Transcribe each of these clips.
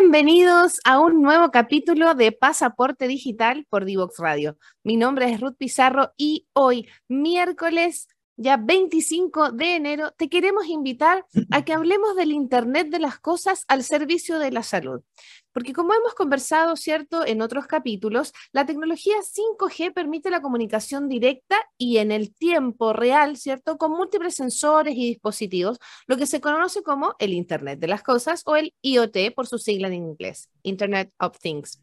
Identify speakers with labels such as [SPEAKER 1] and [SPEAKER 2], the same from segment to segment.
[SPEAKER 1] Bienvenidos a un nuevo capítulo de Pasaporte Digital por Divox Radio. Mi nombre es Ruth Pizarro y hoy, miércoles ya 25 de enero, te queremos invitar a que hablemos del Internet de las Cosas al servicio de la salud. Porque como hemos conversado, ¿cierto?, en otros capítulos, la tecnología 5G permite la comunicación directa y en el tiempo real, ¿cierto?, con múltiples sensores y dispositivos, lo que se conoce como el Internet de las Cosas o el IoT por su sigla en inglés, Internet of Things.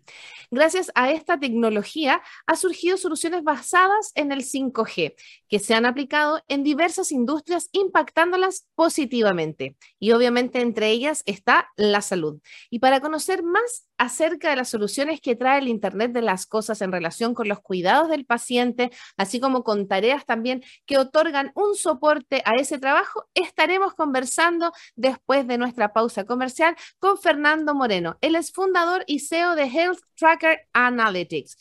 [SPEAKER 1] Gracias a esta tecnología ha surgido soluciones basadas en el 5G, que se han aplicado en diversas industrias impactándolas positivamente. Y obviamente entre ellas está la salud. Y para conocer más acerca de las soluciones que trae el Internet de las Cosas en relación con los cuidados del paciente, así como con tareas también que otorgan un soporte a ese trabajo, estaremos conversando después de nuestra pausa comercial con Fernando Moreno. Él es fundador y CEO de Health Tracker Analytics.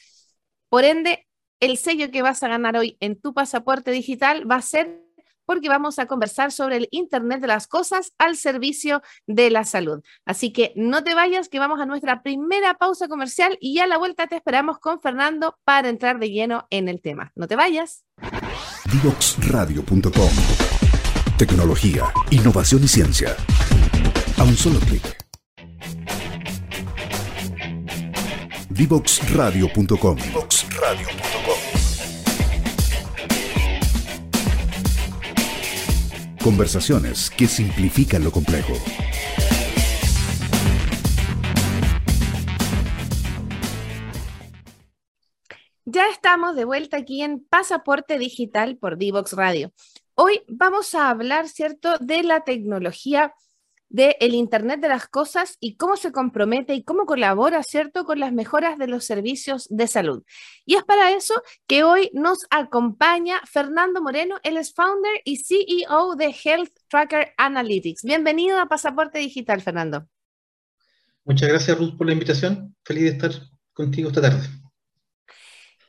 [SPEAKER 1] Por ende, el sello que vas a ganar hoy en tu pasaporte digital va a ser porque vamos a conversar sobre el Internet de las Cosas al servicio de la salud. Así que no te vayas, que vamos a nuestra primera pausa comercial y a la vuelta te esperamos con Fernando para entrar de lleno en el tema. No te vayas.
[SPEAKER 2] Divoxradio.com Tecnología, innovación y ciencia. A un solo clic. Divoxradio.com. Conversaciones que simplifican lo complejo.
[SPEAKER 1] Ya estamos de vuelta aquí en Pasaporte Digital por Divox Radio. Hoy vamos a hablar, ¿cierto?, de la tecnología del Internet de las Cosas y cómo se compromete y cómo colabora, ¿cierto?, con las mejoras de los servicios de salud. Y es para eso que hoy nos acompaña Fernando Moreno, él es founder y CEO de Health Tracker Analytics. Bienvenido a Pasaporte Digital, Fernando.
[SPEAKER 3] Muchas gracias, Ruth, por la invitación. Feliz de estar contigo esta tarde.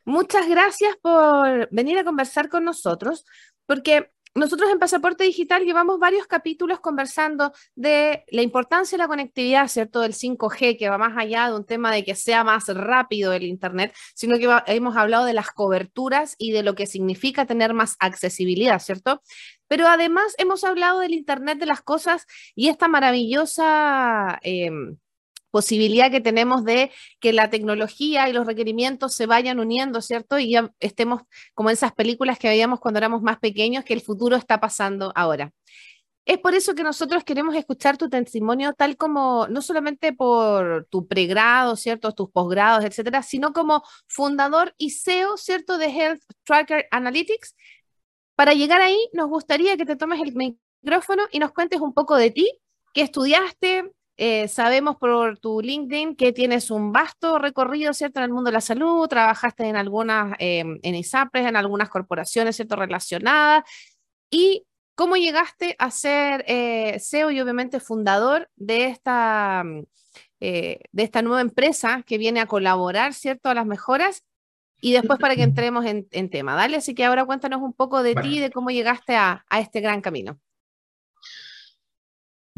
[SPEAKER 1] Muchas gracias por venir a conversar con nosotros, porque nosotros en Pasaporte Digital llevamos varios capítulos conversando de la importancia de la conectividad, ¿cierto? Del 5G, que va más allá de un tema de que sea más rápido el Internet, sino que hemos hablado de las coberturas y de lo que significa tener más accesibilidad, ¿cierto? Pero además hemos hablado del Internet de las cosas y esta maravillosa... Em, posibilidad que tenemos de que la tecnología y los requerimientos se vayan uniendo, ¿cierto? Y ya estemos como esas películas que veíamos cuando éramos más pequeños, que el futuro está pasando ahora. Es por eso que nosotros queremos escuchar tu testimonio tal como, no solamente por tu pregrado, ¿cierto? Tus posgrados, etcétera, sino como fundador y CEO, ¿cierto? De Health Tracker Analytics. Para llegar ahí, nos gustaría que te tomes el micrófono y nos cuentes un poco de ti, qué estudiaste, eh, sabemos por tu LinkedIn que tienes un vasto recorrido, ¿cierto?, en el mundo de la salud, trabajaste en algunas, eh, en ISAPRES, en algunas corporaciones, ¿cierto?, relacionadas. ¿Y cómo llegaste a ser eh, CEO y obviamente fundador de esta, de esta nueva empresa que viene a colaborar, ¿cierto?, a las mejoras? Y después para que entremos en, tema, ¿dale? Así que ahora cuéntanos un poco de ti y de cómo llegaste a, a este gran camino.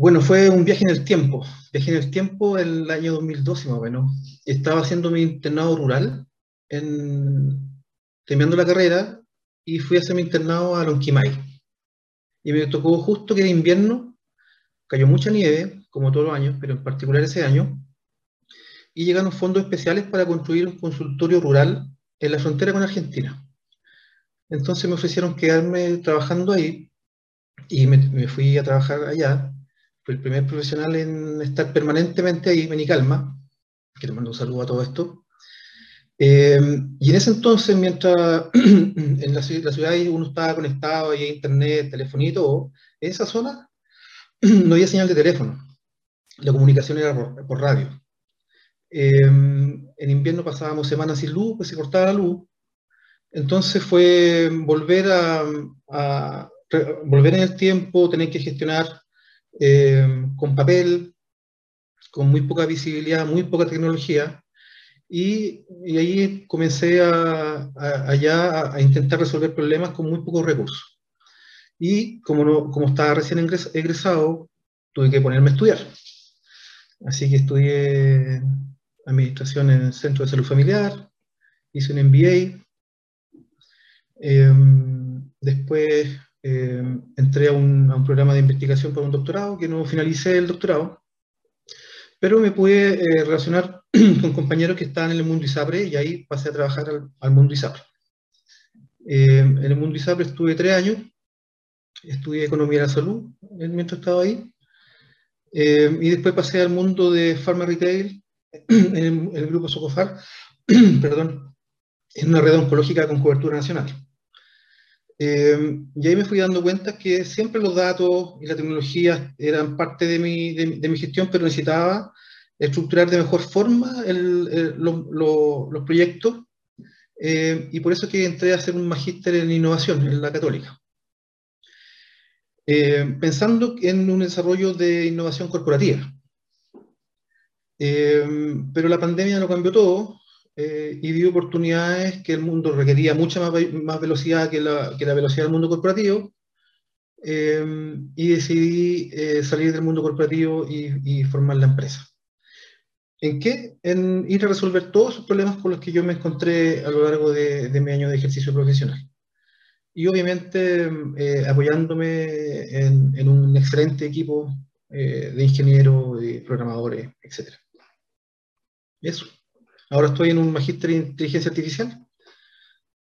[SPEAKER 3] Bueno, fue un viaje en el tiempo. Viaje en el tiempo el año 2012 más o menos. Estaba haciendo mi internado rural, en, terminando la carrera, y fui a hacer mi internado a Lonquimay. Y me tocó justo que era invierno, cayó mucha nieve, como todos los años, pero en particular ese año, y llegaron fondos especiales para construir un consultorio rural en la frontera con Argentina. Entonces me ofrecieron quedarme trabajando ahí, y me fui a trabajar allá, fue el primer profesional en estar permanentemente ahí, Calma, que te mando un saludo a todo esto. Eh, y en ese entonces, mientras en la, ciudad uno estaba conectado, había internet, telefonía y todo, en esa zona no había señal de teléfono. La comunicación era por, radio. Eh, en invierno pasábamos semanas sin luz, pues se cortaba la luz. Entonces fue volver a volver en el tiempo, tener que gestionar eh, con papel, con muy poca visibilidad, muy poca tecnología, y, ahí comencé a, a, intentar resolver problemas con muy pocos recursos. Y como, no, como estaba recién egresado, tuve que ponerme a estudiar. Así que estudié administración en el Centro de Salud Familiar, hice un MBA. Em, después em, entré a un, programa de investigación para un doctorado, que no finalicé el doctorado, pero me pude eh, relacionar con compañeros que estaban en el mundo ISAPRE y ahí pasé a trabajar al, mundo ISAPRE. Em, en el mundo ISAPRE estuve tres años, estudié Economía de la Salud mientras estaba ahí, y después pasé al mundo de Pharma Retail, en el, grupo Socofar, perdón, en una red oncológica con cobertura nacional. Eh, y ahí me fui dando cuenta que siempre los datos y la tecnología eran parte de mi, gestión, pero necesitaba estructurar de mejor forma los proyectos eh, y por eso que entré a hacer un magíster en innovación en la católica. Eh, pensando en un desarrollo de innovación corporativa. pero la pandemia lo cambió todo eh, y vi oportunidades que el mundo requería mucha más, velocidad que la, que la, velocidad del mundo corporativo eh, y decidí eh, salir del mundo corporativo y, formar la empresa. ¿En qué? En ir a resolver todos esos problemas con los que yo me encontré a lo largo de, de mi año de ejercicio profesional. Y obviamente apoyándome en, en, un excelente equipo de ingenieros, de programadores, etc. Eso. Ahora estoy en un magíster en inteligencia artificial.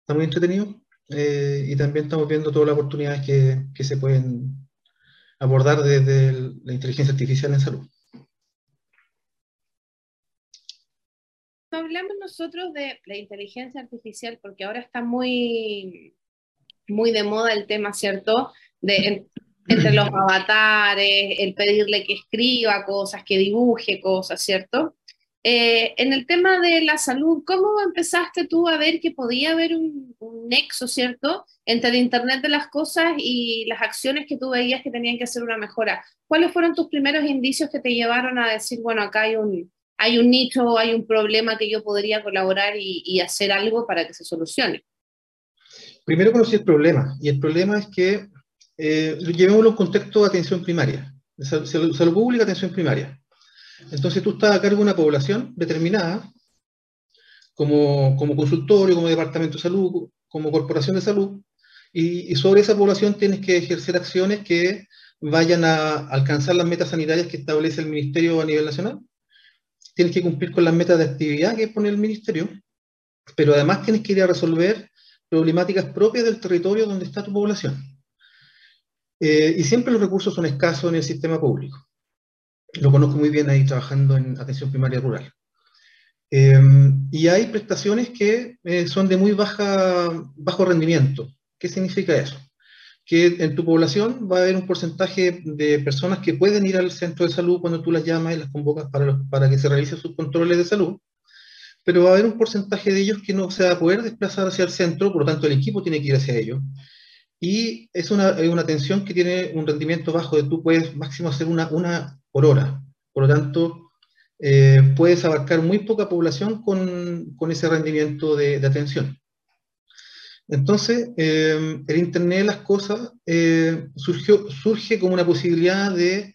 [SPEAKER 3] Está muy entretenido. Eh, y también estamos viendo todas las oportunidades que, que se pueden abordar desde la inteligencia artificial en salud.
[SPEAKER 1] Hablamos nosotros de la inteligencia artificial porque ahora está muy, muy de moda el tema, ¿cierto? De, entre los avatares, el pedirle que escriba cosas, que dibuje cosas, ¿cierto? Eh, en el tema de la salud, ¿cómo empezaste tú a ver que podía haber un, nexo, ¿cierto?, entre el Internet de las cosas y las acciones que tú veías que tenían que hacer una mejora. ¿Cuáles fueron tus primeros indicios que te llevaron a decir, bueno, acá hay un, hay un nicho, hay un problema que yo podría colaborar y, hacer algo para que se solucione?
[SPEAKER 3] Primero conocí el problema, y el problema es que eh, llevémoslo en contexto de atención primaria, salud, salud pública, atención primaria. Entonces tú estás a cargo de una población determinada, como, consultorio, como departamento de salud, como corporación de salud, y, sobre esa población tienes que ejercer acciones que vayan a alcanzar las metas sanitarias que establece el Ministerio a nivel nacional. Tienes que cumplir con las metas de actividad que pone el Ministerio, pero además tienes que ir a resolver problemáticas propias del territorio donde está tu población. Eh, y siempre los recursos son escasos en el sistema público lo conozco muy bien ahí trabajando en atención primaria rural. Em, y hay prestaciones que eh, son de muy baja, bajo rendimiento. ¿Qué significa eso? Que en tu población va a haber un porcentaje de personas que pueden ir al centro de salud cuando tú las llamas y las convocas para, para que se realicen sus controles de salud, pero va a haber un porcentaje de ellos que no se va a poder desplazar hacia el centro, por lo tanto el equipo tiene que ir hacia ellos. Y es una, una atención que tiene un rendimiento bajo de tú puedes máximo hacer una, una por hora. Por lo tanto, eh, puedes abarcar muy poca población con, ese rendimiento de, atención. Entonces, eh, el Internet de las Cosas eh, surgió, surge como una posibilidad de,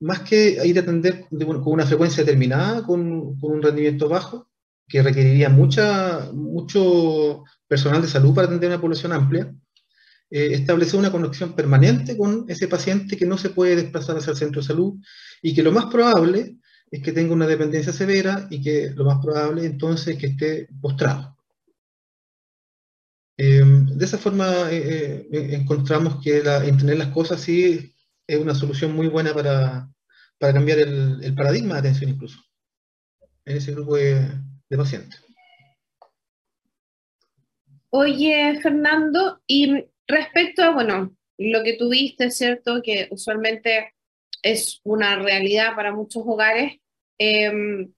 [SPEAKER 3] más que ir a atender con una frecuencia determinada, con, un rendimiento bajo, que requeriría mucho personal de salud para atender una población amplia, eh, establecer una conexión permanente con ese paciente que no se puede desplazar hacia el centro de salud y que lo más probable es que tenga una dependencia severa y que lo más probable entonces es que esté postrado. Em, de esa forma eh, eh, encontramos que la, entender las cosas sí es una solución muy buena para, para cambiar el, el, paradigma de atención incluso en ese grupo de, de pacientes.
[SPEAKER 1] Oye, Fernando, y Respecto a, bueno, lo que tuviste, ¿cierto? Que usualmente es una realidad para muchos hogares. Em,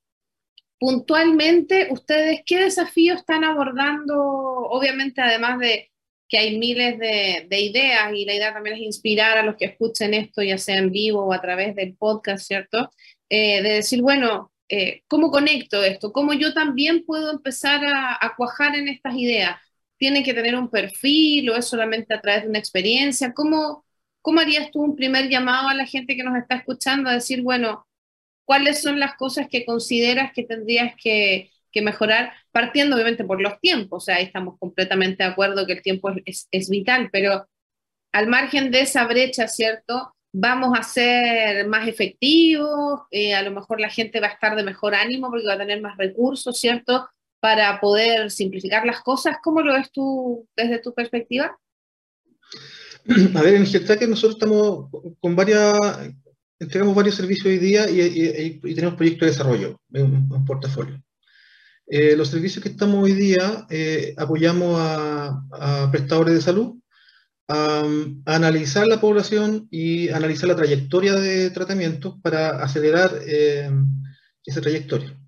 [SPEAKER 1] puntualmente, ¿ustedes qué desafíos están abordando? Obviamente, además de que hay miles de, ideas y la idea también es inspirar a los que escuchen esto, ya sea en vivo o a través del podcast, ¿cierto? Eh, de decir, bueno, eh, ¿cómo conecto esto? ¿Cómo yo también puedo empezar a, a cuajar en estas ideas? Tiene que tener un perfil o es solamente a través de una experiencia? ¿Cómo, ¿Cómo harías tú un primer llamado a la gente que nos está escuchando a decir, bueno, ¿cuáles son las cosas que consideras que tendrías que, mejorar? Partiendo obviamente por los tiempos, o sea, ahí estamos completamente de acuerdo que el tiempo es, vital, pero al margen de esa brecha, ¿cierto? Vamos a ser más efectivos, eh, a lo mejor la gente va a estar de mejor ánimo porque va a tener más recursos, ¿cierto? Para poder simplificar las cosas. ¿Cómo lo ves tú desde tu perspectiva?
[SPEAKER 3] A ver, en que nosotros estamos con varias, entregamos varios servicios hoy día y, tenemos proyectos de desarrollo en, portafolio. Eh, los servicios que estamos hoy día eh, apoyamos a, prestadores de salud a, analizar la población y analizar la trayectoria de tratamiento para acelerar eh, esa trayectoria.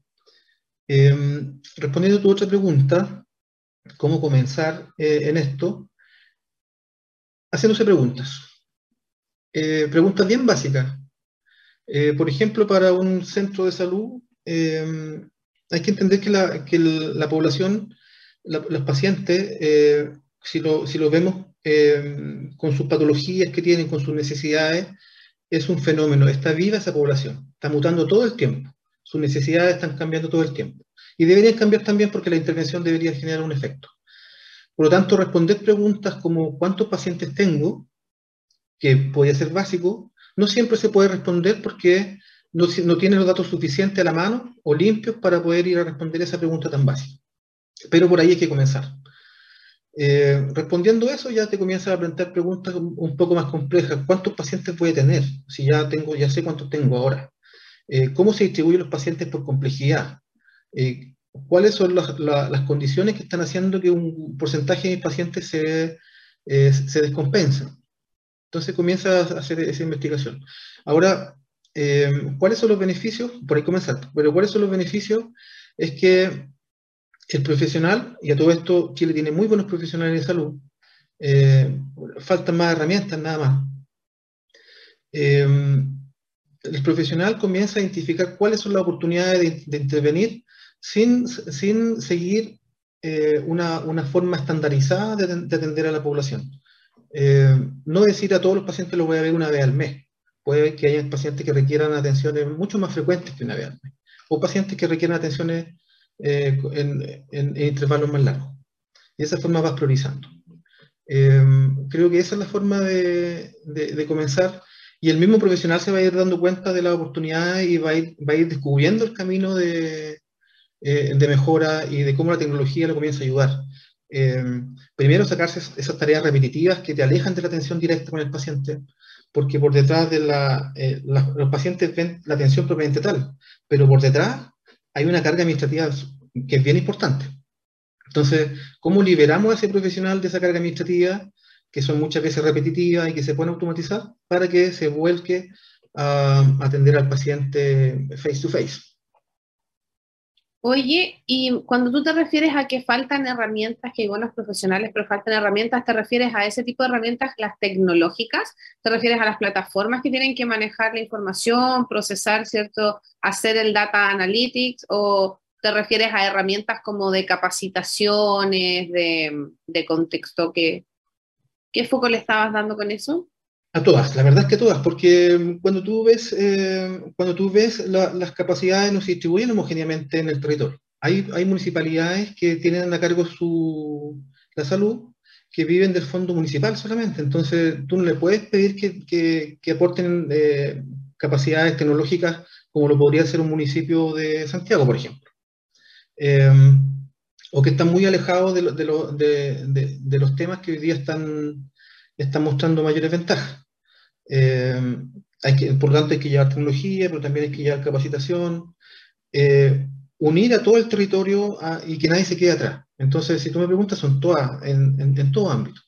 [SPEAKER 3] Respondiendo a tu otra pregunta, ¿cómo comenzar en esto? Haciéndose preguntas. preguntas bien básicas. Eh, por ejemplo, para un centro de salud, eh, hay que entender que la, población, los pacientes, eh, si, lo, vemos con sus patologías que tienen, con sus necesidades, es un fenómeno, está viva esa población, está mutando todo el tiempo, sus necesidades están cambiando todo el tiempo. Y deberían cambiar también porque la intervención debería generar un efecto. Por lo tanto, responder preguntas como ¿cuántos pacientes tengo? que puede ser básico, no siempre se puede responder porque no, no tiene los datos suficientes a la mano o limpios para poder ir a responder esa pregunta tan básica. Pero por ahí hay que comenzar. Eh, respondiendo eso ya te comienzas a plantear preguntas un poco más complejas. ¿Cuántos pacientes voy a tener? Si ya, tengo, ya sé cuántos tengo ahora. Eh, ¿Cómo se distribuyen los pacientes por complejidad? Eh, ¿Cuáles son las, condiciones que están haciendo que un porcentaje de mis pacientes se, se descompensen? Entonces comienza a hacer esa investigación. Ahora, eh, ¿cuáles son los beneficios? Por ahí comenzar. Pero ¿cuáles son los beneficios? Es que el profesional, y a todo esto Chile tiene muy buenos profesionales de salud, eh, faltan más herramientas nada más. Eh, el profesional comienza a identificar cuáles son las oportunidades de, intervenir sin, sin seguir una, una, forma estandarizada de atender a la población. Eh, no decir a todos los pacientes los voy a ver una vez al mes. Puede que haya pacientes que requieran atenciones mucho más frecuentes que una vez al mes. O pacientes que requieran atenciones eh, en, intervalos más largos. Y de esa forma vas priorizando. Eh, creo que esa es la forma de, comenzar. Y el mismo profesional se va a ir dando cuenta de la oportunidad y va a ir, descubriendo el camino de, de mejora y de cómo la tecnología lo comienza a ayudar. Eh, primero, sacarse esas tareas repetitivas que te alejan de la atención directa con el paciente, porque por detrás de la, eh, los pacientes ven la atención propiamente tal, pero por detrás hay una carga administrativa que es bien importante. Entonces, ¿cómo liberamos a ese profesional de esa carga administrativa, que son muchas veces repetitivas y que se pueden automatizar, para que se vuelque a atender al paciente face to face?
[SPEAKER 1] Oye, y cuando tú te refieres a que faltan herramientas, que hay buenos profesionales, pero faltan herramientas, ¿te refieres a ese tipo de herramientas, las tecnológicas? ¿Te refieres a las plataformas que tienen que manejar la información, procesar, ¿cierto? Hacer el data analytics o te refieres a herramientas como de capacitaciones, de, contexto? ¿Qué, ¿Qué foco le estabas dando con eso?
[SPEAKER 3] A todas, la verdad es que todas, porque cuando tú ves, eh, cuando tú ves las capacidades no se distribuyen homogéneamente en el territorio. Hay, hay municipalidades que tienen a cargo su, la salud que viven del fondo municipal solamente. Entonces, tú no le puedes pedir que, que, aporten eh, capacidades tecnológicas como lo podría ser un municipio de Santiago, por ejemplo. Eh, o que están muy alejados de, de, de, los temas que hoy día están, están mostrando mayores ventajas. Eh, hay que, por lo tanto, hay que llevar tecnología, pero también hay que llevar capacitación, eh, unir a todo el territorio y que nadie se quede atrás. Entonces, si tú me preguntas, son todas, en, en, todo ámbito.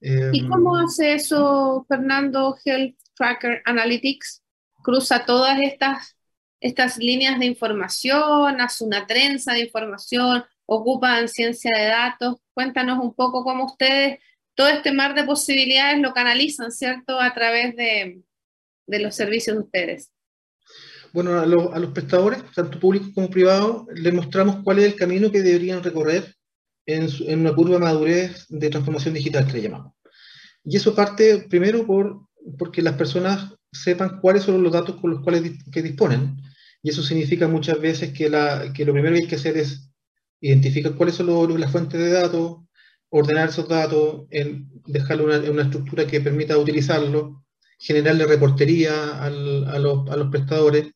[SPEAKER 1] ¿Y cómo eh, hace eso Fernando Health Tracker Analytics? Cruza todas estas, estas líneas de información, hace una trenza de información, ocupan ciencia de datos. Cuéntanos un poco cómo ustedes todo este mar de posibilidades lo canalizan, ¿cierto? A través de, los servicios de ustedes.
[SPEAKER 3] Bueno, a, los prestadores, tanto públicos como privados, les mostramos cuál es el camino que deberían recorrer en, una curva de madurez de transformación digital que le llamamos. Y eso parte primero por, porque las personas sepan cuáles son los datos con los cuales que disponen. Y eso significa muchas veces que, lo primero que hay que hacer es identificar cuáles son las fuentes de datos, ordenar esos datos, en una, estructura que permita utilizarlo, generarle reportería a, los, prestadores,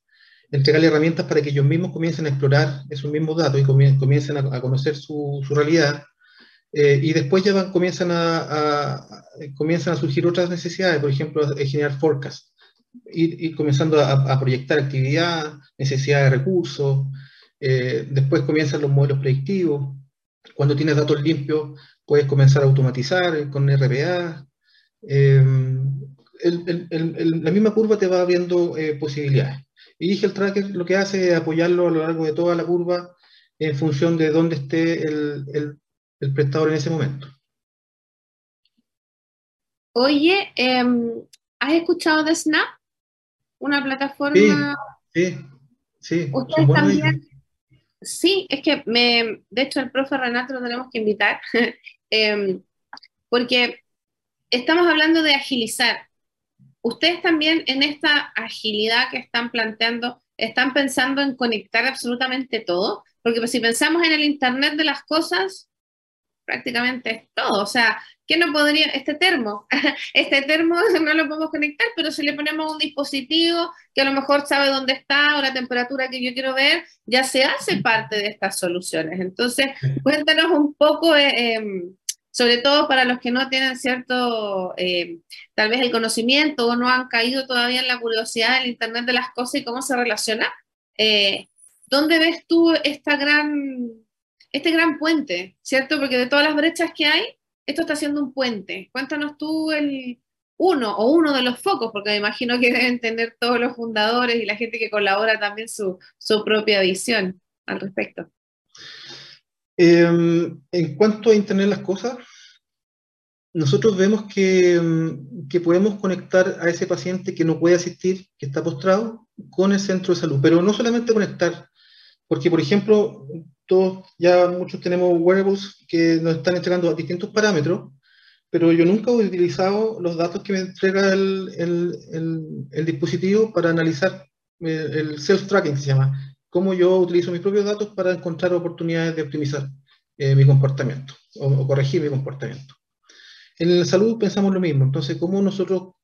[SPEAKER 3] entregarle herramientas para que ellos mismos comiencen a explorar esos mismos datos y comiencen a, conocer su, realidad. Eh, y después ya comienzan, a, surgir otras necesidades, por ejemplo, generar forecast, ir, comenzando a, proyectar actividad, necesidad de recursos, eh, después comienzan los modelos predictivos, cuando tienes datos limpios puedes comenzar a automatizar con RPA, em, la misma curva te va abriendo eh, posibilidades. Y dije el tracker lo que hace es apoyarlo a lo largo de toda la curva en función de dónde esté el, prestador en ese momento.
[SPEAKER 1] Oye, em, ¿has escuchado de Snap? Una plataforma.
[SPEAKER 3] Sí, sí,
[SPEAKER 1] ¿Ustedes también, Sí, es que me, de hecho el profe Renato lo tenemos que invitar, em, porque estamos hablando de agilizar. Ustedes también en esta agilidad que están planteando, están pensando en conectar absolutamente todo, porque si pensamos en el Internet de las cosas, prácticamente todo. O sea, ¿qué no podría, este termo, este termo no lo podemos conectar, pero si le ponemos un dispositivo que a lo mejor sabe dónde está o la temperatura que yo quiero ver, ya se hace parte de estas soluciones. Entonces, cuéntanos un poco, eh, em, sobre todo para los que no tienen cierto, eh, tal vez el conocimiento o no han caído todavía en la curiosidad del Internet de las cosas y cómo se relaciona. Eh, ¿Dónde ves tú esta gran este gran puente, ¿cierto? Porque de todas las brechas que hay, esto está siendo un puente. Cuéntanos tú el uno o uno de los focos, porque me imagino que deben tener todos los fundadores y la gente que colabora también su, propia visión al respecto.
[SPEAKER 3] Em, en cuanto a Internet las cosas, nosotros vemos que, que, podemos conectar a ese paciente que no puede asistir, que está postrado, con el centro de salud, pero no solamente conectar, porque por ejemplo, todos ya muchos tenemos wearables que nos están entregando distintos parámetros, pero yo nunca he utilizado los datos que me entrega el, el, el, dispositivo para analizar eh, el self-tracking, se llama, cómo yo utilizo mis propios datos para encontrar oportunidades de optimizar eh, mi comportamiento o, corregir mi comportamiento. En la salud pensamos lo mismo, entonces, ¿cómo nosotros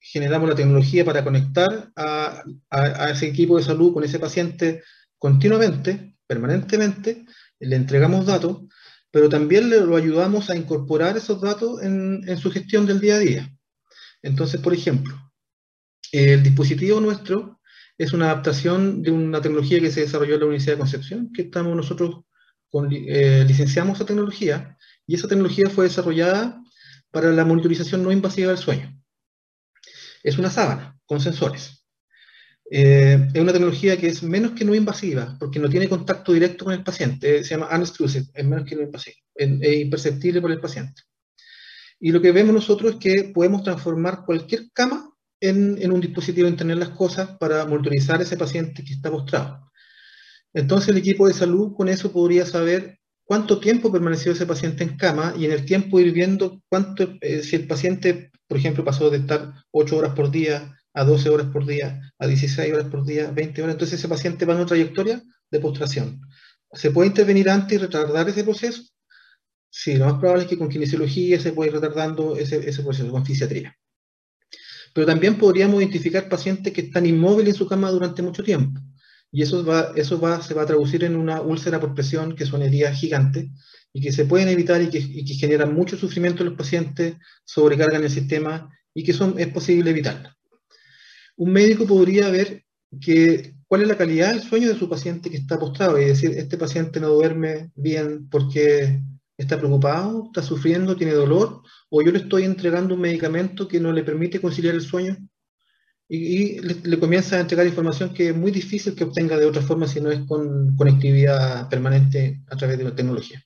[SPEAKER 3] generamos la tecnología para conectar a, a, a ese equipo de salud con ese paciente continuamente permanentemente, le entregamos datos, pero también le lo ayudamos a incorporar esos datos en, su gestión del día a día. Entonces, por ejemplo, el dispositivo nuestro es una adaptación de una tecnología que se desarrolló en la Universidad de Concepción, que estamos nosotros con, eh, licenciamos esa tecnología, y esa tecnología fue desarrollada para la monitorización no invasiva del sueño. Es una sábana con sensores. Eh, es una tecnología que es menos que no invasiva, porque no tiene contacto directo con el paciente, se llama unobtrusive, es menos que no invasiva, es, imperceptible por el paciente. Y lo que vemos nosotros es que podemos transformar cualquier cama en, en un dispositivo de Internet las cosas para monitorizar a ese paciente que está postrado. Entonces el equipo de salud con eso podría saber cuánto tiempo permaneció ese paciente en cama y en el tiempo ir viendo cuánto, eh, si el paciente, por ejemplo, pasó de estar 8 horas por día a 12 horas por día, a 16 horas por día, 20 horas, entonces ese paciente va en una trayectoria de postración. ¿Se puede intervenir antes y retardar ese proceso? Sí, lo más probable es que con kinesiología se puede ir retardando ese, proceso, con fisiatría. Pero también podríamos identificar pacientes que están inmóviles en su cama durante mucho tiempo. Y eso, va, se va a traducir en una úlcera por presión, que son heridas gigantes, y que se pueden evitar y que, y generan mucho sufrimiento en los pacientes, sobrecargan el sistema y que son, es posible evitarlo un médico podría ver que, cuál es la calidad del sueño de su paciente que está postrado y decir, este paciente no duerme bien porque está preocupado, está sufriendo, tiene dolor, o yo le estoy entregando un medicamento que no le permite conciliar el sueño y, le, comienza a entregar información que es muy difícil que obtenga de otra forma si no es con conectividad permanente a través de la tecnología.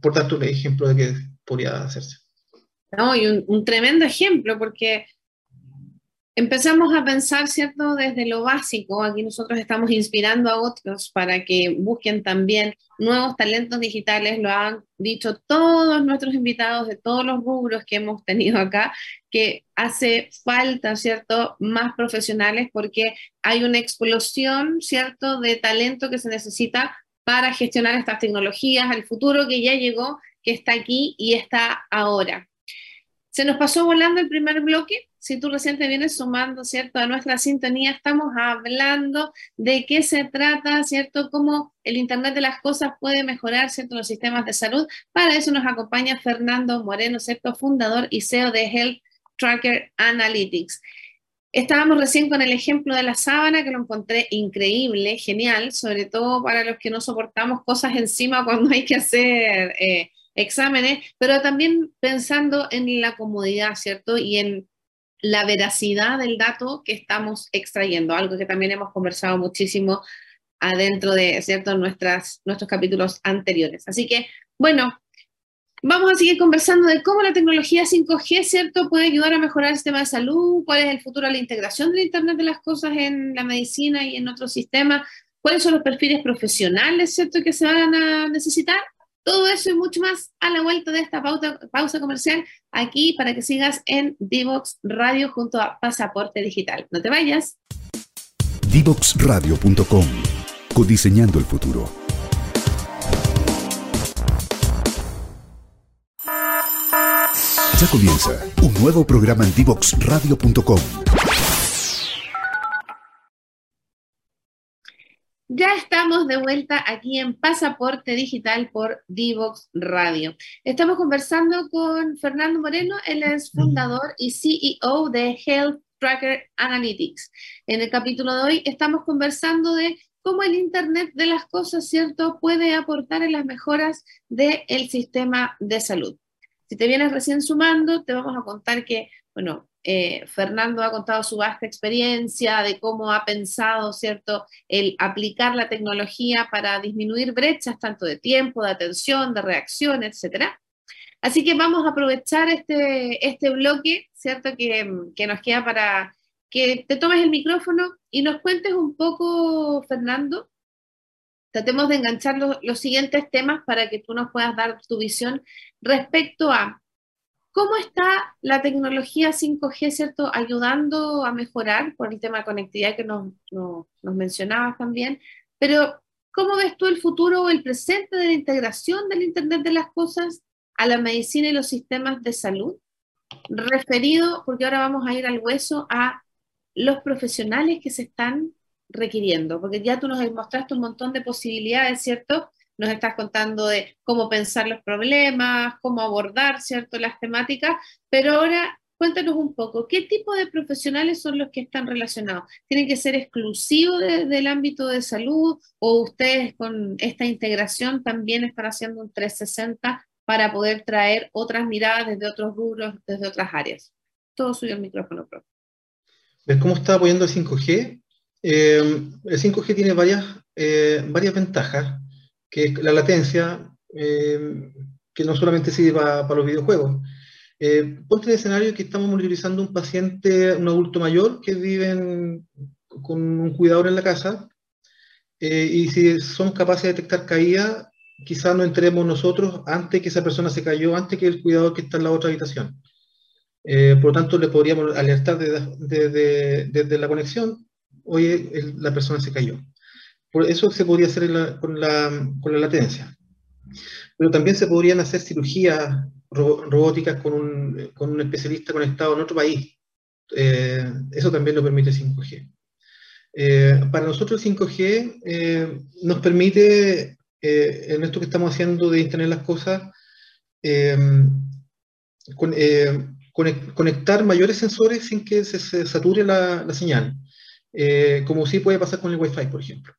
[SPEAKER 3] Por tanto, un ejemplo de que podría hacerse.
[SPEAKER 1] No, y un tremendo ejemplo, porque empezamos a pensar, ¿cierto? Desde lo básico, aquí nosotros estamos inspirando a otros para que busquen también nuevos talentos digitales, lo han dicho todos nuestros invitados de todos los rubros que hemos tenido acá, que hace falta, ¿cierto? Más profesionales porque hay una explosión, ¿cierto? De talento que se necesita para gestionar estas tecnologías, al futuro que ya llegó, que está aquí y está ahora. Se nos pasó volando el primer bloque. Si tú recién te vienes sumando, ¿cierto? A nuestra sintonía, estamos hablando de qué se trata, ¿cierto? Cómo el Internet de las Cosas puede mejorar, ¿cierto? Los sistemas de salud. Para eso nos acompaña Fernando Moreno, ¿cierto? Fundador y CEO de Health Tracker Analytics. Estábamos recién con el ejemplo de la sábana, que lo encontré increíble, genial, sobre todo para los que no soportamos cosas encima cuando hay que hacer eh, exámenes, pero también pensando en la comodidad, ¿cierto? Y en la veracidad del dato que estamos extrayendo, algo que también hemos conversado muchísimo adentro de, ¿cierto?, Nuestras, nuestros capítulos anteriores. Así que, bueno, vamos a seguir conversando de cómo la tecnología 5G, ¿cierto?, puede ayudar a mejorar el sistema de salud, cuál es el futuro de la integración del Internet de las cosas en la medicina y en otros sistemas, cuáles son los perfiles profesionales, ¿cierto?, que se van a necesitar todo eso y mucho más a la vuelta de esta pausa comercial aquí para que sigas en Divox Radio junto a Pasaporte Digital. No te vayas.
[SPEAKER 2] Divoxradio.com Codiseñando el futuro. Ya comienza un nuevo programa en Divoxradio.com
[SPEAKER 1] Ya estamos de vuelta aquí en Pasaporte Digital por Divox Radio. Estamos conversando con Fernando Moreno, él es fundador y CEO de Health Tracker Analytics. En el capítulo de hoy estamos conversando de cómo el Internet de las Cosas, ¿cierto?, puede aportar en las mejoras del sistema de salud. Si te vienes recién sumando, te vamos a contar que, bueno, eh, Fernando ha contado su vasta experiencia de cómo ha pensado, ¿cierto?, el aplicar la tecnología para disminuir brechas tanto de tiempo, de atención, de reacción, etc. Así que vamos a aprovechar este, este bloque, ¿cierto?, que, que nos queda para que te tomes el micrófono y nos cuentes un poco, Fernando, tratemos de enganchar los, los, siguientes temas para que tú nos puedas dar tu visión respecto a ¿Cómo está la tecnología 5G, cierto, ayudando a mejorar por el tema de conectividad que nos, mencionabas también? Pero, ¿cómo ves tú el futuro o el presente de la integración del Internet de las Cosas a la medicina y los sistemas de salud? Referido, porque ahora vamos a ir al hueso, a los profesionales que se están requiriendo, porque ya tú nos mostraste un montón de posibilidades, ¿cierto? Nos estás contando de cómo pensar los problemas, cómo abordar, ¿cierto?, las temáticas, pero ahora cuéntanos un poco, ¿qué tipo de profesionales son los que están relacionados? ¿Tienen que ser exclusivos del ámbito de salud o ustedes con esta integración también están haciendo un 360 para poder traer otras miradas desde otros rubros, desde otras áreas? Todo suyo el micrófono, profe.
[SPEAKER 3] ¿Ves cómo está apoyando el 5G? Eh, el 5G tiene varias, eh, varias ventajas que es la latencia, eh, que no solamente sirve para, los videojuegos. Eh, ponte el escenario que estamos monitorizando un paciente, un adulto mayor, que vive con un cuidador en la casa, eh, y si somos capaces de detectar caída, quizás no entremos nosotros antes que esa persona se cayó, antes que el cuidador que está en la otra habitación. por lo tanto, le podríamos alertar desde, la conexión, oye, la persona se cayó eso se podría hacer con, la, latencia. Pero también se podrían hacer cirugías robóticas con un, especialista conectado en otro país. Eh, eso también lo permite 5G. Eh, para nosotros 5G eh, nos permite, en esto que estamos haciendo de Internet las cosas, conectar mayores sensores sin que se, sature la señal, como sí puede pasar con el Wi-Fi, por ejemplo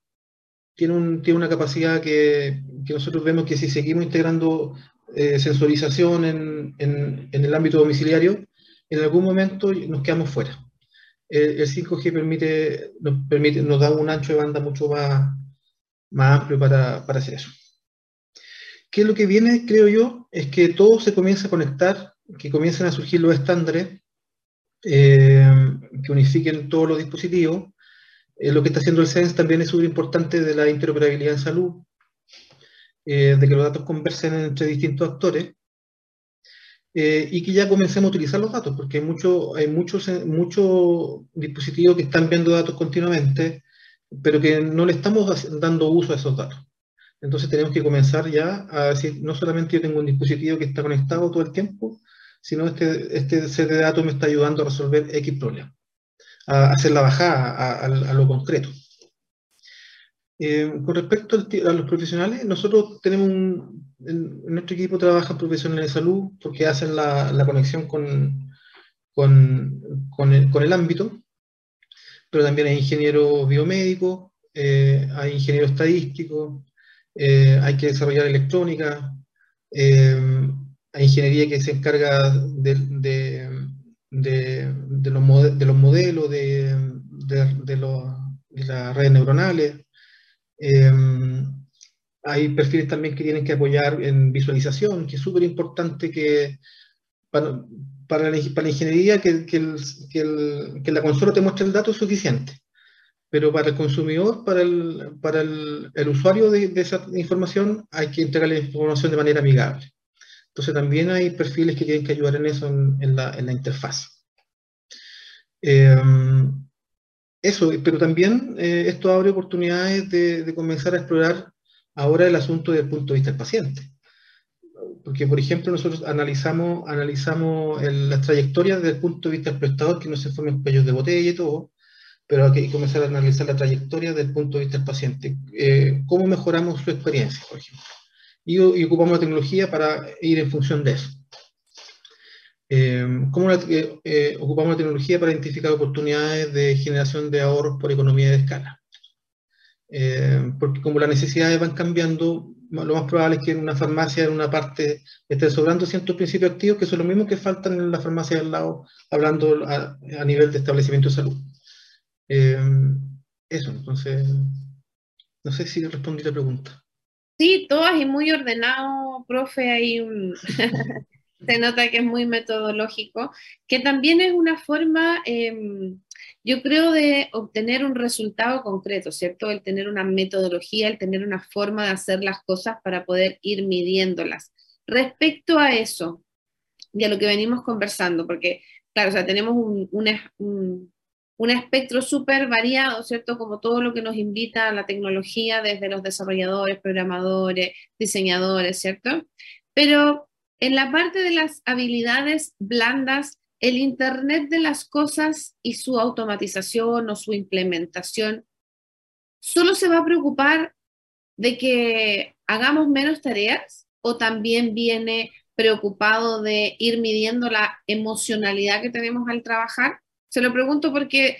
[SPEAKER 3] tiene, una capacidad que, nosotros vemos que si seguimos integrando eh, sensorización en, el ámbito domiciliario, en algún momento nos quedamos fuera. El, 5G permite, nos, da un ancho de banda mucho más, amplio para, hacer eso. ¿Qué es lo que viene, creo yo? Es que todo se comienza a conectar, que comiencen a surgir los estándares que unifiquen todos los dispositivos. Lo que está haciendo el SENS también es súper importante de la interoperabilidad en salud, de que los datos conversen entre distintos actores. y que ya comencemos a utilizar los datos, porque hay, mucho, hay muchos, muchos dispositivos que están viendo datos continuamente, pero que no le estamos dando uso a esos datos. Entonces tenemos que comenzar ya a decir, no solamente yo tengo un dispositivo que está conectado todo el tiempo, sino este, este set de datos me está ayudando a resolver X problema, hacer la bajada a, lo concreto. Eh, con respecto a los profesionales, nosotros tenemos un, en, nuestro equipo trabajan profesionales de salud porque hacen la, conexión con, con, con, el, ámbito, pero también hay ingenieros biomédicos, eh, hay ingenieros estadísticos, eh, hay que desarrollar electrónica, hay ingeniería que se encarga de, de, los, modelos, de, las redes neuronales. Eh, hay perfiles también que tienen que apoyar en visualización, que es súper importante que para, la, ingeniería que, la consola te muestre el dato es suficiente pero para el consumidor, para el, usuario de, de, esa información, hay que entregar la información de manera amigable. Entonces también hay perfiles que tienen que ayudar en eso en, la, interfaz. Em, eso, pero también eh, esto abre oportunidades de, comenzar a explorar ahora el asunto desde el punto de vista del paciente. Porque, por ejemplo, nosotros analizamos, analizamos las trayectorias desde el punto de vista del prestador, que no se formen cuellos de botella y todo, pero hay que comenzar a analizar la trayectoria desde el punto de vista del paciente. Eh, ¿Cómo mejoramos su experiencia, por ejemplo? Y, ocupamos la tecnología para ir en función de eso. Eh, ¿Cómo eh, ocupamos la tecnología para identificar oportunidades de generación de ahorros por economía de escala? porque como las necesidades van cambiando, lo más probable es que en una farmacia, en una parte, esté sobrando ciertos principios activos que son los mismos que faltan en la farmacia al lado, hablando a, a nivel de establecimiento de salud. Eh, eso, entonces, no sé si respondí la pregunta.
[SPEAKER 1] Sí, todas y muy ordenado, profe, hay un... se nota que es muy metodológico, que también es una forma, em, yo creo, de obtener un resultado concreto, ¿cierto? El tener una metodología, el tener una forma de hacer las cosas para poder ir midiéndolas. Respecto a eso, y a lo que venimos conversando, porque, claro, o sea, tenemos un, espectro súper variado, ¿cierto? Como todo lo que nos invita a la tecnología, desde los desarrolladores, programadores, diseñadores, ¿cierto? Pero en la parte de las habilidades blandas, el Internet de las cosas y su automatización o su implementación solo se va a preocupar de que hagamos menos tareas o también viene preocupado de ir midiendo la emocionalidad que tenemos al trabajar se lo pregunto porque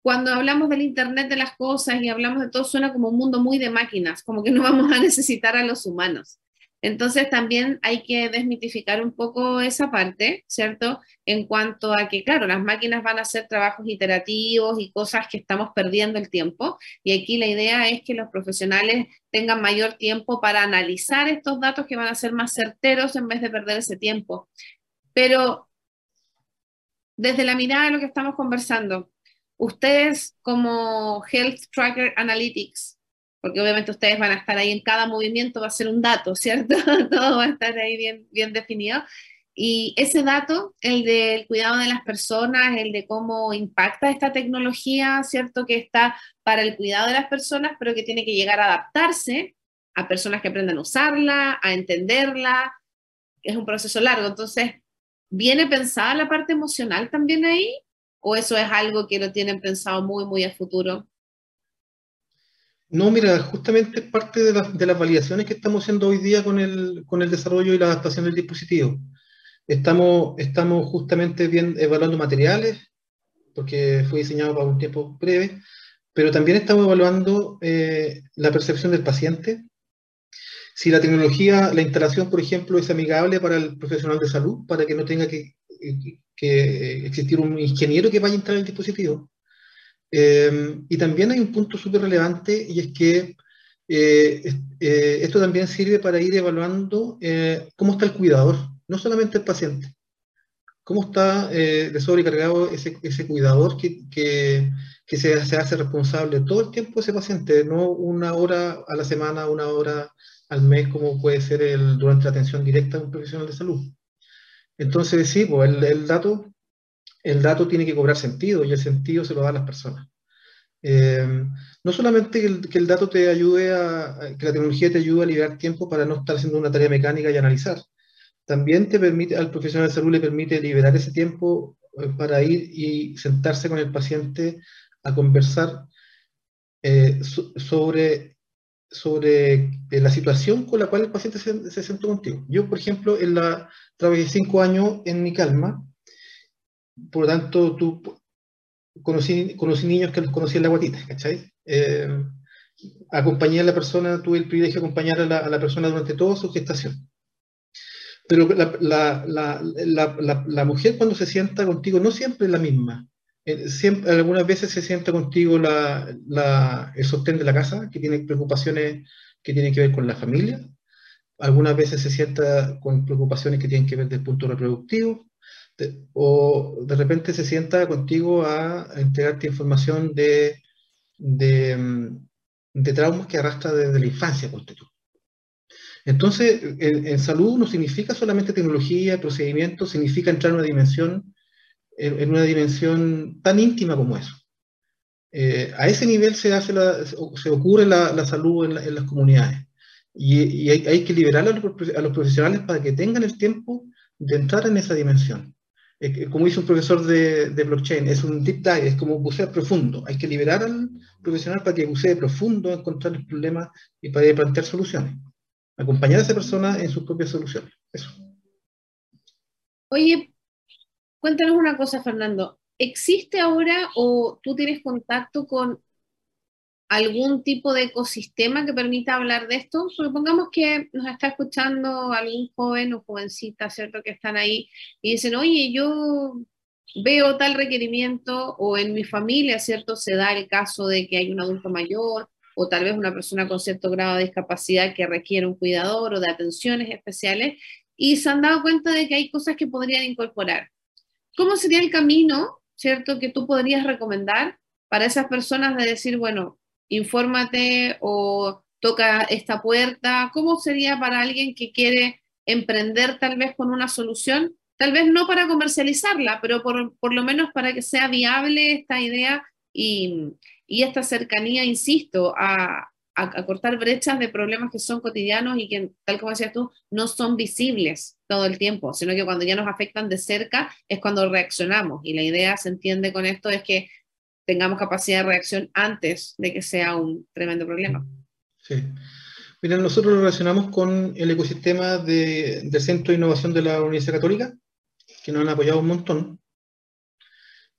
[SPEAKER 1] cuando hablamos del Internet de las cosas y hablamos de todo, suena como un mundo muy de máquinas, como que no vamos a necesitar a los humanos. Entonces también hay que desmitificar un poco esa parte, ¿cierto? En cuanto a que, claro, las máquinas van a hacer trabajos iterativos y cosas que estamos perdiendo el tiempo. Y aquí la idea es que los profesionales tengan mayor tiempo para analizar estos datos que van a ser más certeros en vez de perder ese tiempo. Pero desde la mirada de lo que estamos conversando, ustedes como Health Tracker Analytics, porque obviamente ustedes van a estar ahí en cada movimiento, va a ser un dato, ¿cierto? Todo va a estar ahí bien, definido. Y ese dato, el del cuidado de las personas, el de cómo impacta esta tecnología, ¿cierto? Que está para el cuidado de las personas, pero que tiene que llegar a adaptarse a personas que aprendan a usarla, a entenderla. Es un proceso largo. Entonces, ¿Viene pensada la parte emocional también ahí? ¿O eso es algo que lo tienen pensado muy, muy a futuro?
[SPEAKER 3] No, mira, justamente es parte de, de, las validaciones que estamos haciendo hoy día con el, con el desarrollo y la adaptación del dispositivo. Estamos, estamos justamente evaluando materiales, porque fue diseñado para un tiempo breve, pero también estamos evaluando eh, la percepción del paciente, si la tecnología, la instalación, por ejemplo, es amigable para el profesional de salud, para que no tenga que, existir un ingeniero que vaya a instalar el dispositivo. Em, y también hay un punto súper relevante y es que eh, eh, esto también sirve para ir evaluando eh, cómo está el cuidador, no solamente el paciente. cómo está de sobrecargado ese, ese cuidador que, que, que se, se, hace responsable todo el tiempo ese paciente, no una hora a la semana, una hora al mes, como puede ser el, durante la atención directa de un profesional de salud. Entonces, sí, pues el, el dato, el dato tiene que cobrar sentido y el sentido se lo da a las personas. Eh, no solamente que el, que el, dato te ayude a, que la tecnología te ayude a liberar tiempo para no estar haciendo una tarea mecánica y analizar, también te permite, al profesional de salud le permite liberar ese tiempo eh, para ir y sentarse con el paciente a conversar eh, sobre, sobre eh, la situación con la cual el paciente se, se, sentó contigo. Yo, por ejemplo, trabajé cinco años en mi calma, por lo tanto, conocí, niños que los conocí en la guatita, ¿cachai? Eh, acompañé a la persona, tuve el privilegio de acompañar a la, persona durante toda su gestación. Pero la, mujer cuando se sienta contigo no siempre es la misma. Eh, siempre, algunas veces se sienta contigo el sostén de la casa, que tiene preocupaciones que tienen que ver con la familia. Algunas veces se sienta con preocupaciones que tienen que ver del punto reproductivo o de repente se sienta contigo a, entregarte información de, de, mm, de, traumas que arrastra desde la infancia, ponte tú. Entonces, en, en, salud no significa solamente tecnología, procedimientos, significa entrar en una dimensión, en, una dimensión tan íntima como eso. Eh, a ese nivel se, hace la, se ocurre la, la salud en, la, en, las comunidades. Y, y hay, hay, que liberar a los, a los profesionales para que tengan el tiempo de entrar en esa dimensión como dice un profesor de, de, blockchain, es un deep dive, es como bucear profundo. Hay que liberar al profesional para que bucee profundo, encontrar el problema y para plantear soluciones. Acompañar a esa persona en sus propias soluciones. Eso.
[SPEAKER 1] Oye, cuéntanos una cosa, Fernando. ¿Existe ahora o tú tienes contacto con algún tipo de ecosistema que permita hablar de esto? Supongamos que nos está escuchando algún joven o jovencita, ¿cierto? Que están ahí y dicen, oye, yo veo tal requerimiento o en mi familia, ¿cierto? Se da el caso de que hay un adulto mayor o tal vez una persona con cierto grado de discapacidad que requiere un cuidador o de atenciones especiales y se han dado cuenta de que hay cosas que podrían incorporar. ¿Cómo sería el camino, ¿cierto? Que tú podrías recomendar para esas personas de decir, bueno, infórmate o toca esta puerta? ¿Cómo sería para alguien que quiere emprender tal vez con una solución? Tal vez no para comercializarla, pero por, lo menos para que sea viable esta idea y, esta cercanía, insisto, a, a, cortar brechas de problemas que son cotidianos y que, tal como decías tú, no son visibles todo el tiempo, sino que cuando ya nos afectan de cerca es cuando reaccionamos. Y la idea, se entiende con esto, es que tengamos capacidad de reacción antes de que sea un tremendo problema.
[SPEAKER 3] Sí. Mira, nosotros lo relacionamos con el ecosistema de, del Centro de Innovación de la Universidad Católica, que nos han apoyado un montón.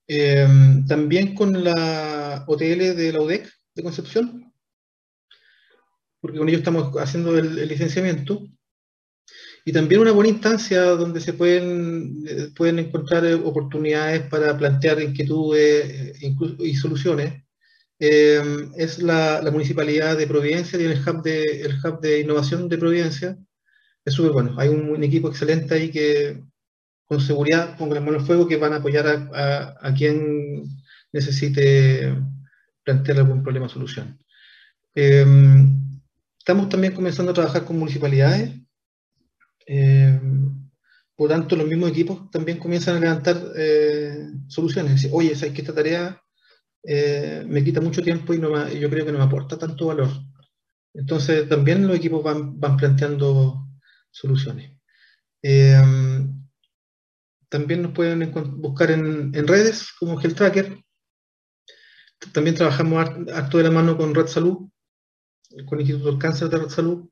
[SPEAKER 3] Eh, también con la OTL de la UDEC de Concepción, porque con ellos estamos haciendo el licenciamiento. Y también una buena instancia donde se pueden, eh, pueden encontrar eh, oportunidades para plantear inquietudes eh, y soluciones. Eh, es la, la, Municipalidad de Providencia, tiene el hub de, el hub de innovación de Providencia. Es súper bueno. Hay un, equipo excelente ahí que con seguridad, con las manos al fuego, que van a apoyar a, quien necesite plantear algún problema o solución. Eh, estamos también comenzando a trabajar con municipalidades eh, por tanto, los mismos equipos también comienzan a levantar eh, soluciones. Oye, ¿sabes que esta tarea eh, me quita mucho tiempo y no yo creo que no me aporta tanto valor? Entonces, también los equipos van, van planteando soluciones. También nos pueden buscar en, en redes como Health Tracker. También trabajamos harto de la mano con Red Salud, con el Instituto del Cáncer de Red Salud,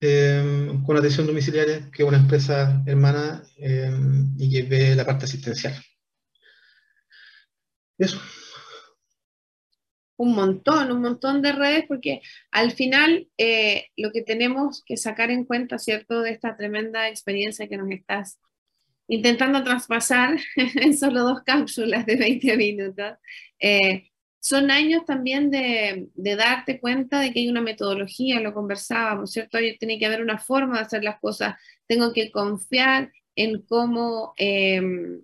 [SPEAKER 3] eh, con atención domiciliaria, que es una empresa hermana eh, y que ve la parte asistencial. Eso.
[SPEAKER 1] Un montón, un montón de redes, porque al final eh, lo que tenemos que sacar en cuenta, ¿cierto?, de esta tremenda experiencia que nos estás intentando traspasar en solo dos cápsulas de 20 minutos, eh, son años también de, darte cuenta de que hay una metodología, lo conversábamos, ¿cierto? Tiene que haber una forma de hacer las cosas, tengo que confiar en cómo em,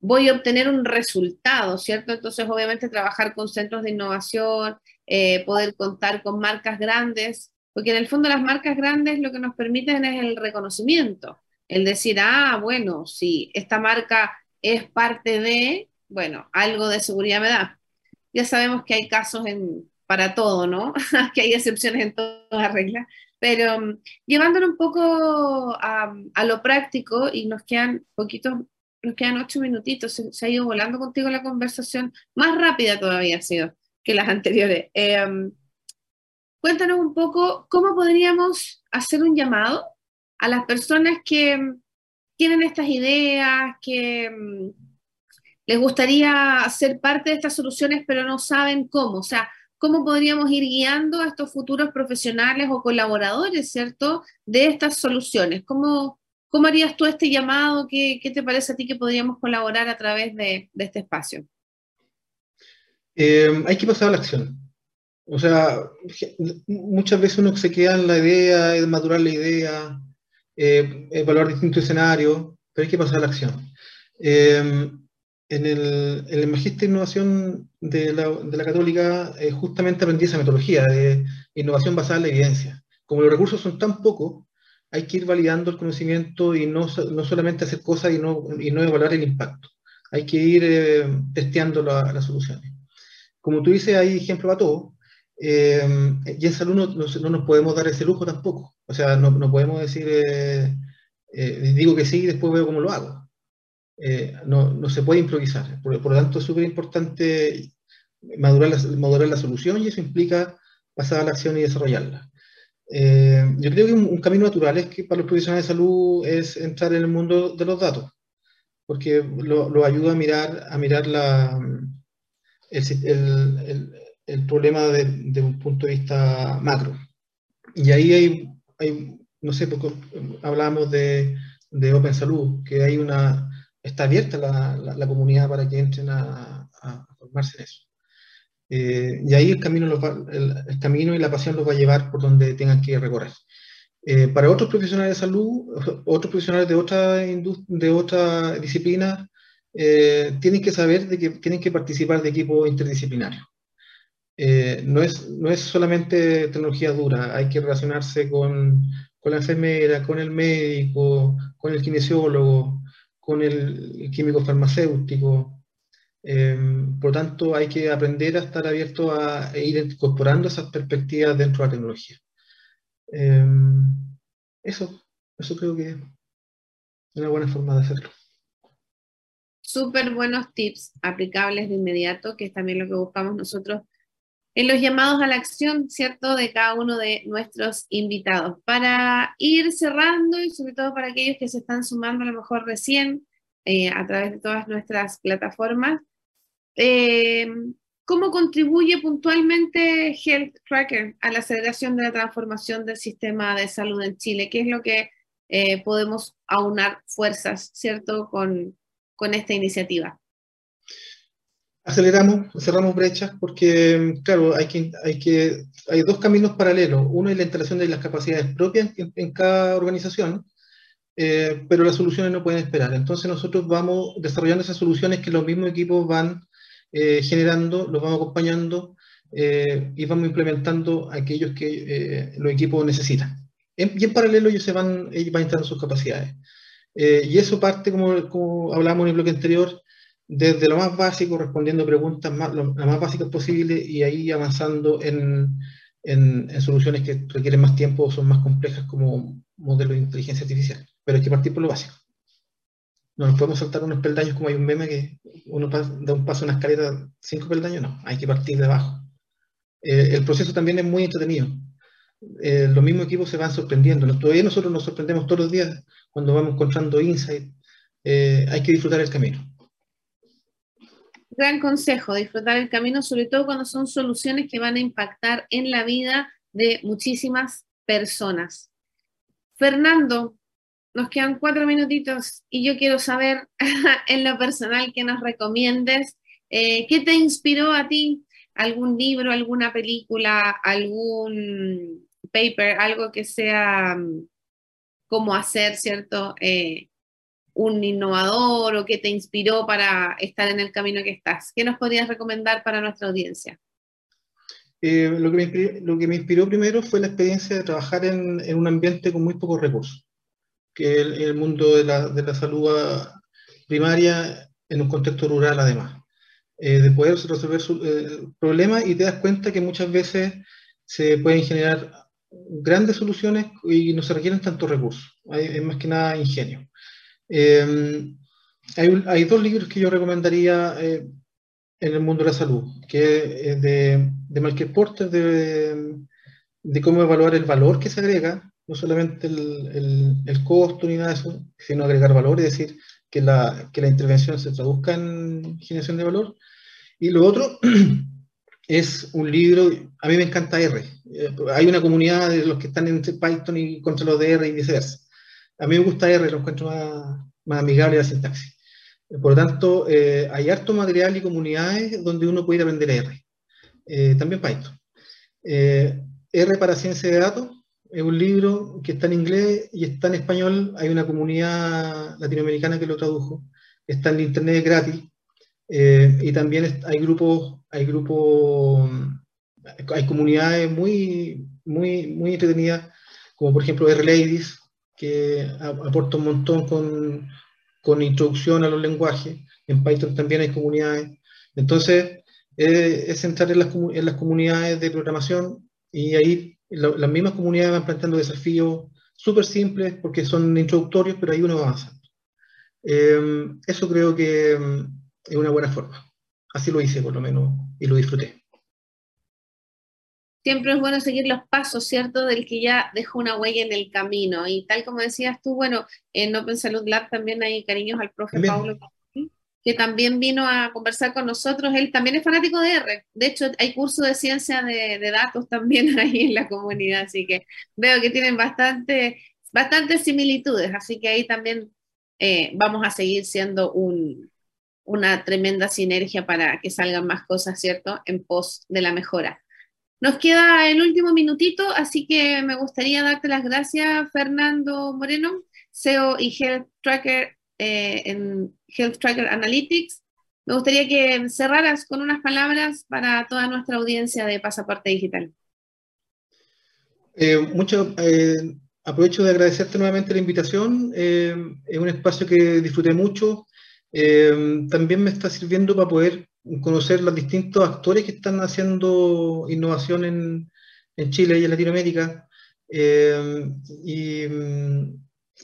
[SPEAKER 1] voy a obtener un resultado, ¿cierto? Entonces, obviamente, trabajar con centros de innovación, eh, poder contar con marcas grandes, porque en el fondo las marcas grandes lo que nos permiten es el reconocimiento, el decir, ah, bueno, si esta marca es parte de, bueno, algo de seguridad me da. Ya sabemos que hay casos para todo, ¿no? que hay excepciones en todas las reglas, pero um, llevándolo un poco a, lo práctico y nos quedan poquitos, nos quedan ocho minutitos, se, ha ido volando contigo la conversación, más rápida todavía ha sido que las anteriores. Eh, um, cuéntanos un poco cómo podríamos hacer un llamado a las personas que um, tienen estas ideas, que les gustaría ser parte de estas soluciones, pero no saben cómo. O sea, cómo podríamos ir guiando a estos futuros profesionales o colaboradores, ¿cierto?, de estas soluciones. ¿Cómo, cómo harías tú este llamado? ¿Qué, ¿Qué, te parece a ti que podríamos colaborar a través de, este espacio?
[SPEAKER 3] Eh, hay que pasar a la acción. O sea, muchas veces uno se queda en la idea, de madurar la idea, eh, evaluar distintos escenarios, pero hay que pasar a la acción. Eh, en el, en de Innovación de la, Católica, eh, justamente aprendí esa metodología de innovación basada en la evidencia. Como los recursos son tan pocos, hay que ir validando el conocimiento y no, no solamente hacer cosas y no, y no evaluar el impacto. Hay que ir eh, testeando la, las soluciones. Como tú dices, hay ejemplos para todo. Eh, y en salud no, no, no, nos podemos dar ese lujo tampoco. O sea, no, no podemos decir, eh, eh, digo que sí y después veo cómo lo hago. Eh, no, no, se puede improvisar. Por, por lo tanto, es súper importante madurar la, madurar solución y eso implica pasar a la acción y desarrollarla. Eh, yo creo que un, camino natural es que para los profesionales de salud es entrar en el mundo de los datos, porque lo, ayuda a mirar, a mirar la, el, el, problema de, de, un punto de vista macro. Y ahí hay, hay no sé, porque hablábamos de, de Open Salud, que hay una, está abierta la, la, comunidad para que entren a, formarse en eso. Eh, y ahí el camino, el, camino y la pasión los va a llevar por donde tengan que recorrer. Eh, para otros profesionales de salud, otros profesionales de otra, de otra disciplina, eh, tienen que saber de que tienen que participar de equipos interdisciplinarios. No, es, no es solamente tecnología dura, hay que relacionarse con, con la enfermera, con el médico, con el kinesiólogo, con el, químico farmacéutico. Eh, por lo tanto, hay que aprender a estar abierto a, ir incorporando esas perspectivas dentro de la tecnología. Eh, eso, eso creo que es una buena forma de hacerlo.
[SPEAKER 1] Súper buenos tips aplicables de inmediato, que es también lo que buscamos nosotros en los llamados a la acción, ¿cierto?, de cada uno de nuestros invitados. Para ir cerrando y sobre todo para aquellos que se están sumando a lo mejor recién eh, a través de todas nuestras plataformas, eh, ¿cómo contribuye puntualmente Health Tracker a la aceleración de la transformación del sistema de salud en Chile? ¿Qué es lo que eh, podemos aunar fuerzas, ¿cierto?, con, con esta iniciativa
[SPEAKER 3] aceleramos, cerramos brechas porque, claro, hay que, hay que, hay dos caminos paralelos. Uno es la instalación de las capacidades propias en, cada organización, eh, pero las soluciones no pueden esperar. Entonces nosotros vamos desarrollando esas soluciones que los mismos equipos van eh, generando, los vamos acompañando eh, y vamos implementando aquellos que los equipos necesitan. En, y en paralelo ellos se van, ellos van instalando sus capacidades. Y eso parte, como, como hablábamos en el bloque anterior, desde lo más básico, respondiendo preguntas más, lo, más básicas posibles y ahí avanzando en, en, en, soluciones que requieren más tiempo o son más complejas como modelos de inteligencia artificial. Pero hay que partir por lo básico. No nos podemos saltar unos peldaños como hay un meme que uno da un paso en una escalera cinco peldaños, no, hay que partir de abajo. Eh, el proceso también es muy entretenido. Eh, los mismos equipos se van sorprendiendo. Todavía nosotros nos sorprendemos todos los días cuando vamos encontrando insight. Eh, hay que disfrutar el camino
[SPEAKER 1] gran consejo, disfrutar el camino, sobre todo cuando son soluciones que van a impactar en la vida de muchísimas personas. Fernando, nos quedan cuatro minutitos y yo quiero saber en lo personal que nos recomiendes, eh, ¿qué te inspiró a ti? ¿Algún libro, alguna película, algún paper, algo que sea um, como hacer, ¿cierto? Eh, un innovador o que te inspiró para estar en el camino que estás? ¿Qué nos podrías recomendar para nuestra audiencia?
[SPEAKER 3] Eh, lo, que me inspiró, lo, que me inspiró, primero fue la experiencia de trabajar en, en un ambiente con muy pocos recursos, que el, el mundo de la, de la, salud primaria en un contexto rural además, eh, de poder resolver su, eh, problemas y te das cuenta que muchas veces se pueden generar grandes soluciones y no se requieren tantos recursos, es más que nada ingenio. Eh, hay, hay, dos libros que yo recomendaría eh, en el mundo de la salud, que es de, de Michael Porter, de, de, cómo evaluar el valor que se agrega, no solamente el, el, el, costo ni nada de eso, sino agregar valor, es decir, que la, que la intervención se traduzca en generación de valor. Y lo otro es un libro, a mí me encanta R, eh, hay una comunidad de los que están entre Python y contra los de R y viceversa. A mí me gusta R, lo encuentro más, más amigable la sintaxis. Por lo tanto, eh, hay harto material y comunidades donde uno puede aprender R. Eh, también Python. Eh, R para ciencia de datos es un libro que está en inglés y está en español. Hay una comunidad latinoamericana que lo tradujo. Está en internet gratis. Y también hay grupos, hay grupos, hay comunidades muy, muy, muy entretenidas, como por ejemplo R-Ladies, que aporta un montón con, con introducción a los lenguajes. En Python también hay comunidades. Entonces, eh, es entrar en las, en las, comunidades de programación y ahí las mismas comunidades van planteando desafíos súper simples porque son introductorios, pero ahí uno va avanzando. Eh, eso creo que mm, es una buena forma. Así lo hice por lo menos y lo disfruté
[SPEAKER 1] siempre es bueno seguir los pasos, ¿cierto? Del que ya dejó una huella en el camino. Y tal como decías tú, bueno, en Open Salud Lab también hay cariños al profe. Paulo, que también vino a conversar con nosotros. Él también es fanático de R. De hecho, hay curso de ciencia de, de datos también ahí en la comunidad, así que veo que tienen bastante, bastantes similitudes. Así que ahí también eh, vamos a seguir siendo un, una tremenda sinergia para que salgan más cosas, ¿cierto? En pos de la mejora. Nos queda el último minutito, así que me gustaría darte las gracias, Fernando Moreno, SEO y Health Tracker eh, en Health Tracker Analytics. Me gustaría que cerraras con unas palabras para toda nuestra audiencia de Pasaporte Digital.
[SPEAKER 3] Eh, mucho, eh, aprovecho de agradecerte nuevamente la invitación. Eh, es un espacio que disfruté mucho. También me está sirviendo para poder conocer los distintos actores que están haciendo innovación en, en Chile y en Latinoamérica. Eh, y,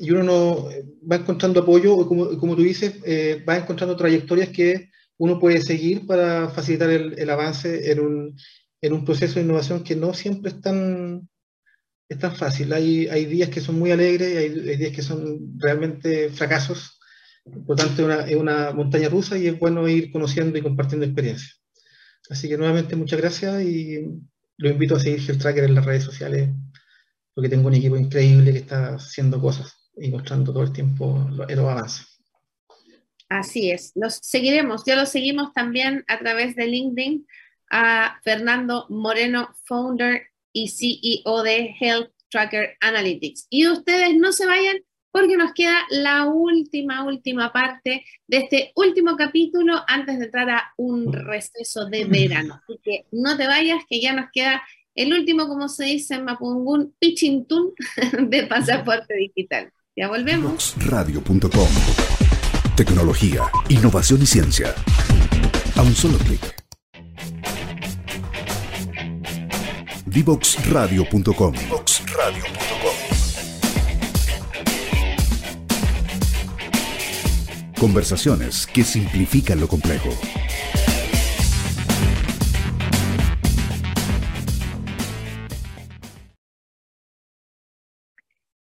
[SPEAKER 3] y, uno no, va encontrando apoyo, como, como tú dices, eh, va encontrando trayectorias que uno puede seguir para facilitar el, el avance en un, en un, proceso de innovación que no siempre es tan, es tan fácil. Hay, hay días que son muy alegres hay, hay días que son realmente fracasos por lo tanto, es una, es una, montaña rusa y es bueno ir conociendo y compartiendo experiencias. Así que nuevamente muchas gracias y lo invito a seguir Health Tracker en las redes sociales, porque tengo un equipo increíble que está haciendo cosas y mostrando todo el tiempo los avances.
[SPEAKER 1] Así es, los seguiremos, ya lo seguimos también a través de LinkedIn a Fernando Moreno, founder y CEO de Health Tracker Analytics. Y ustedes no se vayan porque nos queda la última, última parte de este último capítulo antes de entrar a un receso de verano. Así que no te vayas, que ya nos queda el último, como se dice en Mapungún, pichintún de pasaporte digital. Ya volvemos.
[SPEAKER 2] Radio.com Tecnología, innovación y ciencia. A un solo clic. Divoxradio.com. Conversaciones que simplifican lo complejo.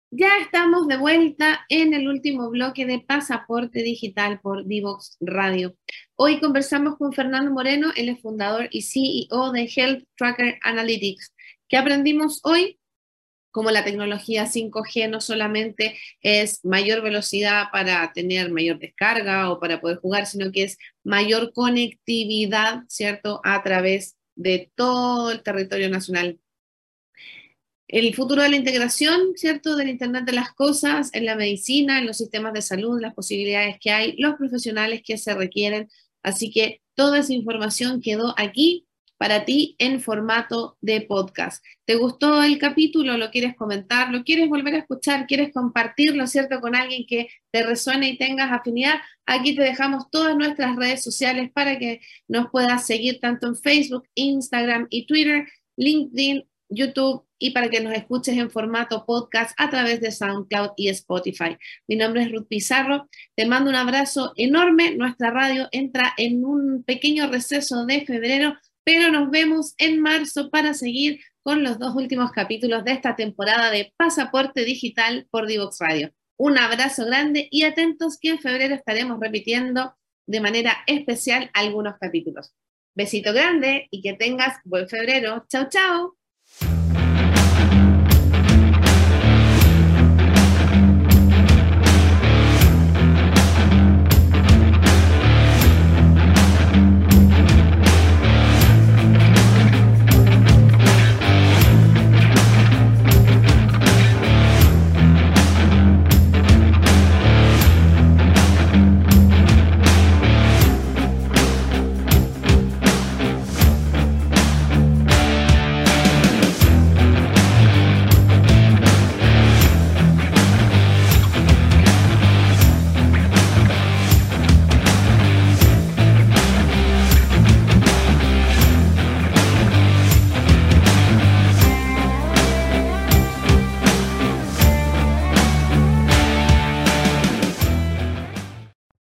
[SPEAKER 1] Ya estamos de vuelta en el último bloque de Pasaporte Digital por Divox Radio. Hoy conversamos con Fernando Moreno, el fundador y CEO de Health Tracker Analytics. ¿Qué aprendimos hoy? Como la tecnología 5G no solamente es mayor velocidad para tener mayor descarga o para poder jugar, sino que es mayor conectividad, ¿cierto?, a través de todo el territorio nacional. el futuro de la integración, ¿cierto? Del Internet de las Cosas en la medicina, en los sistemas de salud, las posibilidades que hay, los profesionales que se requieren. Así que toda esa información quedó aquí para ti en formato de podcast. ¿Te gustó el capítulo? ¿Lo quieres comentar? ¿Lo quieres volver a escuchar? ¿Quieres compartirlo, cierto, con alguien que te resuene y tengas afinidad? Aquí te dejamos todas nuestras redes sociales para que nos puedas seguir tanto en Facebook, Instagram y Twitter, LinkedIn, YouTube y para que nos escuches en formato podcast a través de SoundCloud y Spotify. Mi nombre es Ruth Pizarro, te mando un abrazo enorme. Nuestra radio entra en un pequeño receso de febrero, pero nos vemos en marzo para seguir con los dos últimos capítulos de esta temporada de Pasaporte Digital por Divox Radio. Un abrazo grande y atentos que en febrero estaremos repitiendo de manera especial algunos capítulos. Besito grande y que tengas buen febrero. Chao, chao.